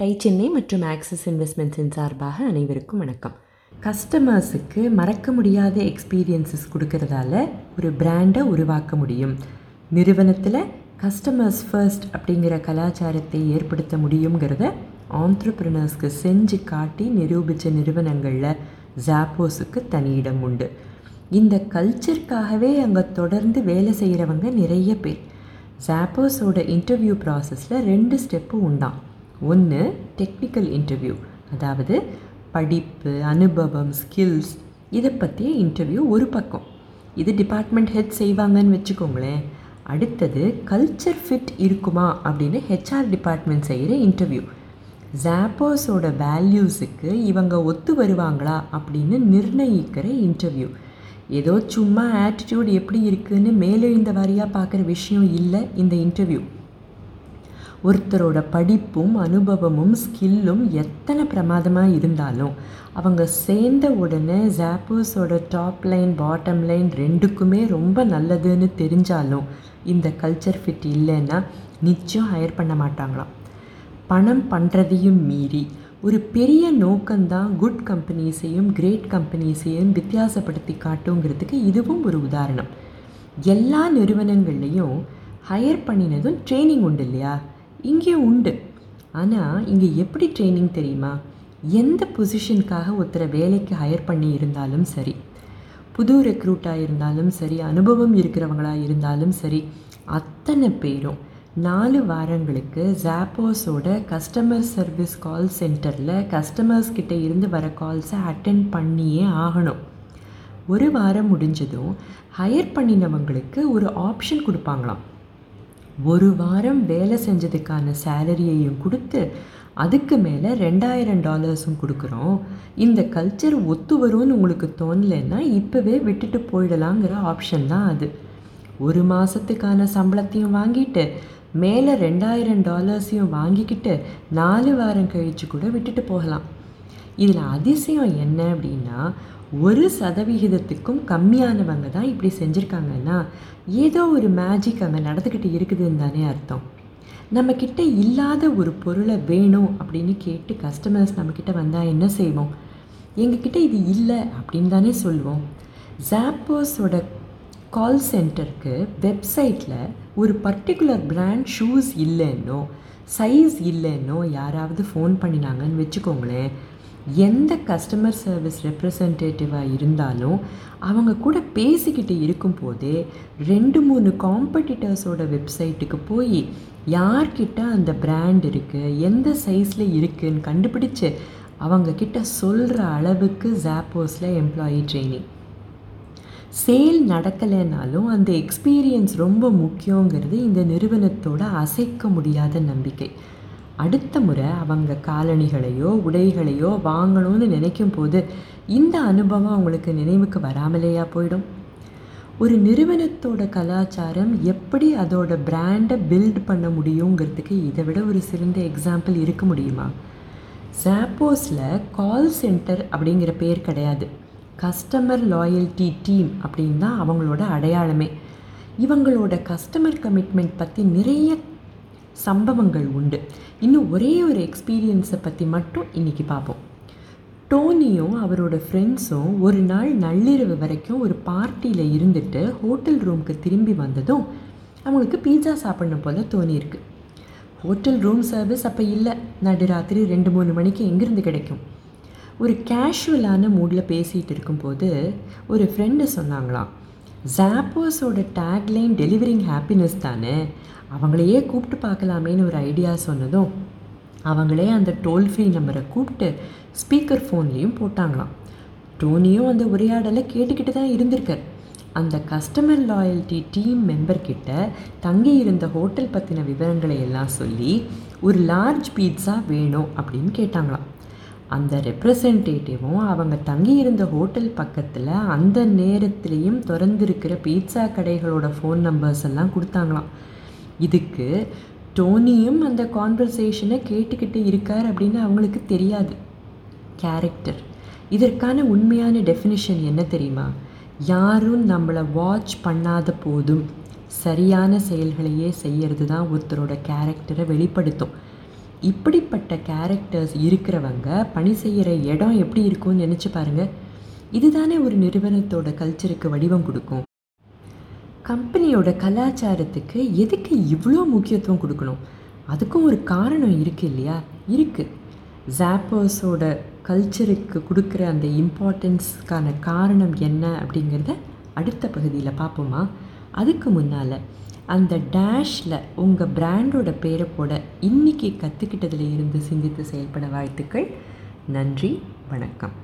Tie Chennai மற்றும் axis இன்வெஸ்ட்மெண்ட்ஸின் சார்பாக அனைவருக்கும் வணக்கம். கஸ்டமர்ஸுக்கு மறக்க முடியாத எக்ஸ்பீரியன்சஸ் கொடுக்கறதால ஒரு பிராண்டை உருவாக்க முடியும். நிறுவனத்தில் கஸ்டமர்ஸ் ஃபர்ஸ்ட் அப்படிங்கிற கலாச்சாரத்தை ஏற்படுத்த முடியுங்கிறத ஆண்ட்ரப்ரினர்ஸ்க்கு செஞ்சு காட்டி நிரூபித்த நிறுவனங்களில் ஜாப்போஸுக்கு தனி இடம் உண்டு. இந்த கல்ச்சருக்காகவே அங்கே தொடர்ந்து வேலை செய்கிறவங்க நிறைய பேர். ஜாப்போஸோட இன்டர்வியூ ப்ராசஸில் ரெண்டு ஸ்டெப்பு உண்டாம். ஒன்று டெக்னிக்கல் இன்டர்வியூ அதாவது படிப்பு அனுபவம் ஸ்கில்ஸ் இதை பற்றிய இன்டர்வியூ ஒரு பக்கம். இது டிபார்ட்மெண்ட் ஹெட் செய்வாங்கன்னு வச்சுக்கோங்களேன். அடுத்தது கல்ச்சர் ஃபிட் இருக்குமா அப்படின்னு ஹெச்ஆர் டிபார்ட்மெண்ட் செய்கிற இன்டர்வியூ ஜாப்போஸோட வேல்யூஸுக்கு இவங்க ஒத்து வருவாங்களா அப்படின்னு நிர்ணயிக்கிற இன்டர்வியூ ஏதோ சும்மா ஆட்டிடியூட் எப்படி இருக்குன்னு மேலெழுந்த வாரியாக பார்க்குற விஷயம் இல்லை இந்த இன்டர்வியூ ஒருத்தரோட படிப்பும் அனுபவமும் ஸ்கில்லும் எத்தனை பிரமாதமாக இருந்தாலும் அவங்க சேர்ந்த உடனே ஜாப்பூஸோட டாப் லைன் பாட்டம் லைன் ரெண்டுக்குமே ரொம்ப நல்லதுன்னு தெரிஞ்சாலும் இந்த கல்ச்சர் ஃபிட் இல்லைன்னா நிச்சயம் ஹையர் பண்ண மாட்டாங்களாம். பணம் பண்ணுறதையும் மீறி ஒரு பெரிய நோக்கம்தான் குட் கம்பெனிஸையும் கிரேட் கம்பெனிஸையும் வித்தியாசப்படுத்தி காட்டுங்கிறதுக்கு இதுவும் ஒரு உதாரணம். எல்லா நிறுவனங்கள்லேயும் ஹையர் பண்ணினதும் ட்ரைனிங் உண்டு இல்லையா? இங்கே உண்டு. ஆனால் இங்கே எப்படி ட்ரைனிங் தெரியுமா? எந்த பொசிஷனுக்காக ஒருத்தரை வேலைக்கு ஹையர் பண்ணி இருந்தாலும் சரி. புது ரெக்ரூட்டாக இருந்தாலும் சரி அனுபவம் இருக்கிறவங்களாக இருந்தாலும் சரி அத்தனை பேரும் நாலு வாரங்களுக்கு ஜாப்போஸோட கஸ்டமர் சர்வீஸ் கால் சென்டரில் கஸ்டமர்ஸ் கிட்டே இருந்து வர கால்ஸை அட்டென்ட் பண்ணியே ஆகணும். ஒரு வாரம் முடிஞ்சதும் ஹையர் பண்ணினவங்களுக்கு ஒரு ஆப்ஷன் கொடுப்பாங்களாம். ஒரு வாரம் வேலை செஞ்சதுக்கான சேலரியையும் கொடுத்து அதுக்கு மேலே ரெண்டாயிரம் டாலர்ஸும் கொடுக்குறோம். இந்த கல்ச்சர் ஒத்து வரும்னு உங்களுக்கு தோணலைன்னா இப்போவே விட்டுட்டு போயிடலாங்கிற ஆப்ஷன் தான் அது. ஒரு மாதத்துக்கான சம்பளத்தையும் வாங்கிட்டு மேலே ரெண்டாயிரம் டாலர்ஸையும் வாங்கிக்கிட்டு நாலு வாரம் கழித்து கூட விட்டுட்டு போகலாம். இதில் அதிசயம் என்ன அப்படின்னா ஒரு சதவிகிதத்துக்கும் கம்மியானவங்க தான் இப்படி செஞ்சுருக்காங்கன்னா ஏதோ ஒரு மேஜிக் அங்கே நடந்துக்கிட்டு இருக்குதுன்னு தானே அர்த்தம். நம்மக்கிட்ட இல்லாத ஒரு பொருளை வேணும் அப்படின்னு கேட்டு கஸ்டமர்ஸ் நம்மக்கிட்ட வந்தால் என்ன செய்வோம்? எங்ககிட்ட இது இல்லை அப்படின்னு தானே சொல்லுவோம் ஜாப்போஸோட கால் சென்டருக்கு வெப்சைட்டில் ஒரு பர்டிகுலர் பிராண்ட் ஷூஸ் இல்லைன்னோ சைஸ் இல்லைன்னோ யாராவது ஃபோன் பண்ணினாங்கன்னு வச்சுக்கோங்களேன் எந்த கஸ்டமர் சர்வீஸ் ரெப்ரசன்டேட்டிவாக இருந்தாலும் அவங்க கூட பேசிக்கிட்டு இருக்கும்போதே ரெண்டு மூணு காம்படிட்டர்ஸோட வெப்சைட்டுக்கு போய் யார்கிட்ட அந்த பிராண்ட் இருக்குது எந்த சைஸில் இருக்குதுன்னு கண்டுபிடிச்சு அவங்கக்கிட்ட சொல்கிற அளவுக்கு ஜாப்போஸில் எம்ப்ளாயி ட்ரைனிங் சேல் நடக்கலைனாலும் அந்த எக்ஸ்பீரியன்ஸ் ரொம்ப முக்கியங்கிறது இந்த நிறுவனத்தோட அசைக்க முடியாத நம்பிக்கை. அடுத்த முறை அவங்க காலணிகளையோ உடைகளையோ வாங்கணும்னு நினைக்கும் போது இந்த அனுபவம் அவங்களுக்கு நினைவுக்கு வராமலேயா போயிடும்? ஒரு நிறுவனத்தோட கலாச்சாரம் எப்படி அதோட பிராண்டை பில்ட் பண்ண முடியுங்கிறதுக்கு இதை விட ஒரு சிறந்த எக்ஸாம்பிள் இருக்க முடியுமா? சாப்போஸில் கால் சென்டர் அப்படிங்கிற பேர் கிடையாது. கஸ்டமர் லாயல்ட்டி டீம் அப்படின்னு தான் அவங்களோட அடையாளமே. இவங்களோட கஸ்டமர் கமிட்மெண்ட் பற்றி நிறைய சம்பவங்கள் உண்டு. இன்னும் ஒரே ஒரு எக்ஸ்பீரியன்ஸை பற்றி மட்டும் இன்றைக்கி பார்ப்போம் டோனியும் அவரோட ஃப்ரெண்ட்ஸும் ஒரு நாள் நள்ளிரவு வரைக்கும் ஒரு பார்ட்டியில் இருந்துட்டு ஹோட்டல் ரூமுக்கு திரும்பி வந்ததும் அவங்களுக்கு பீட்சா சாப்பிடணும் போல் தோணியிருக்கு ஹோட்டல் ரூம் சர்வீஸ் அப்போ இல்லை. நடுராத்திரி ரெண்டு மூணு மணிக்கு எங்கேருந்து கிடைக்கும்? ஒரு கேஷுவலான மூடில் பேசிகிட்டு இருக்கும்போது ஒரு ஃப்ரெண்டு சொன்னாங்களாம். ஜாப்போஸோட டேக்லைன் டெலிவரிங் ஹாப்பினஸ் தானே? அவங்களையே கூப்பிட்டு பார்க்கலாமேன்னு ஒரு ஐடியா சொன்னதும் அவங்களே அந்த டோல் ஃப்ரீ நம்பரை கூப்பிட்டு ஸ்பீக்கர் ஃபோன்லேயும் போட்டாங்களாம். டோனியும் அந்த உரையாடலை கேட்டுக்கிட்டு தான் இருந்திருக்கார். அந்த கஸ்டமர் லாயல்ட்டி டீம் மெம்பர்கிட்ட தங்கி இருந்த ஹோட்டல் பற்றின விவரங்களை எல்லாம் சொல்லி ஒரு லார்ஜ் பீட்ஸா வேணும் அப்படின்னு கேட்டாங்களாம். அந்த ரெப்ரசன்டேட்டிவும் அவங்க தங்கியிருந்த ஹோட்டல் பக்கத்தில் அந்த நேரத்துலேயும் திறந்திருக்கிற பீட்சா கடைகளோட ஃபோன் நம்பர்ஸ் எல்லாம் கொடுத்தாங்களாம். இதுக்கு டோனியும் அந்த கான்வர்சேஷனை கேட்டுக்கிட்டு இருக்கார் அப்படின்னு அவங்களுக்கு தெரியாது. கேரக்டர் இதற்கான உண்மையான டெஃபினிஷன் என்ன தெரியுமா? யாரும் நம்மளை வாட்ச் பண்ணாத போதும் சரியான செயல்களையே செய்கிறது தான் ஒருத்தரோட கேரக்டரை வெளிப்படுத்தும். இப்படிப்பட்ட கேரக்டர்ஸ் இருக்கிறவங்க பணி செய்கிற இடம் எப்படி இருக்கும்னு நினச்சி பாருங்கள் இதுதானே ஒரு நிறுவனத்தோட கல்ச்சருக்கு வடிவம் கொடுக்கும். கம்பெனியோட கலாச்சாரத்துக்கு எதுக்கு இவ்வளோ முக்கியத்துவம் கொடுக்கணும்? அதுக்கும் ஒரு காரணம் இருக்குது இல்லையா? இருக்குது ஜாப்பர்ஸோட கல்ச்சருக்கு கொடுக்குற அந்த இம்பார்ட்டன்ஸ்க்கான காரணம் என்ன அப்படிங்கிறத அடுத்த பகுதியில் பார்ப்போமா? அதுக்கு முன்னால் அந்த டேஷில் உங்கள் பிராண்டோட பேரை போட இன்றைக்கி கற்றுக்கிட்டதில் இருந்து சிந்தித்து செயல்பட வாழ்த்துக்கள். நன்றி வணக்கம்.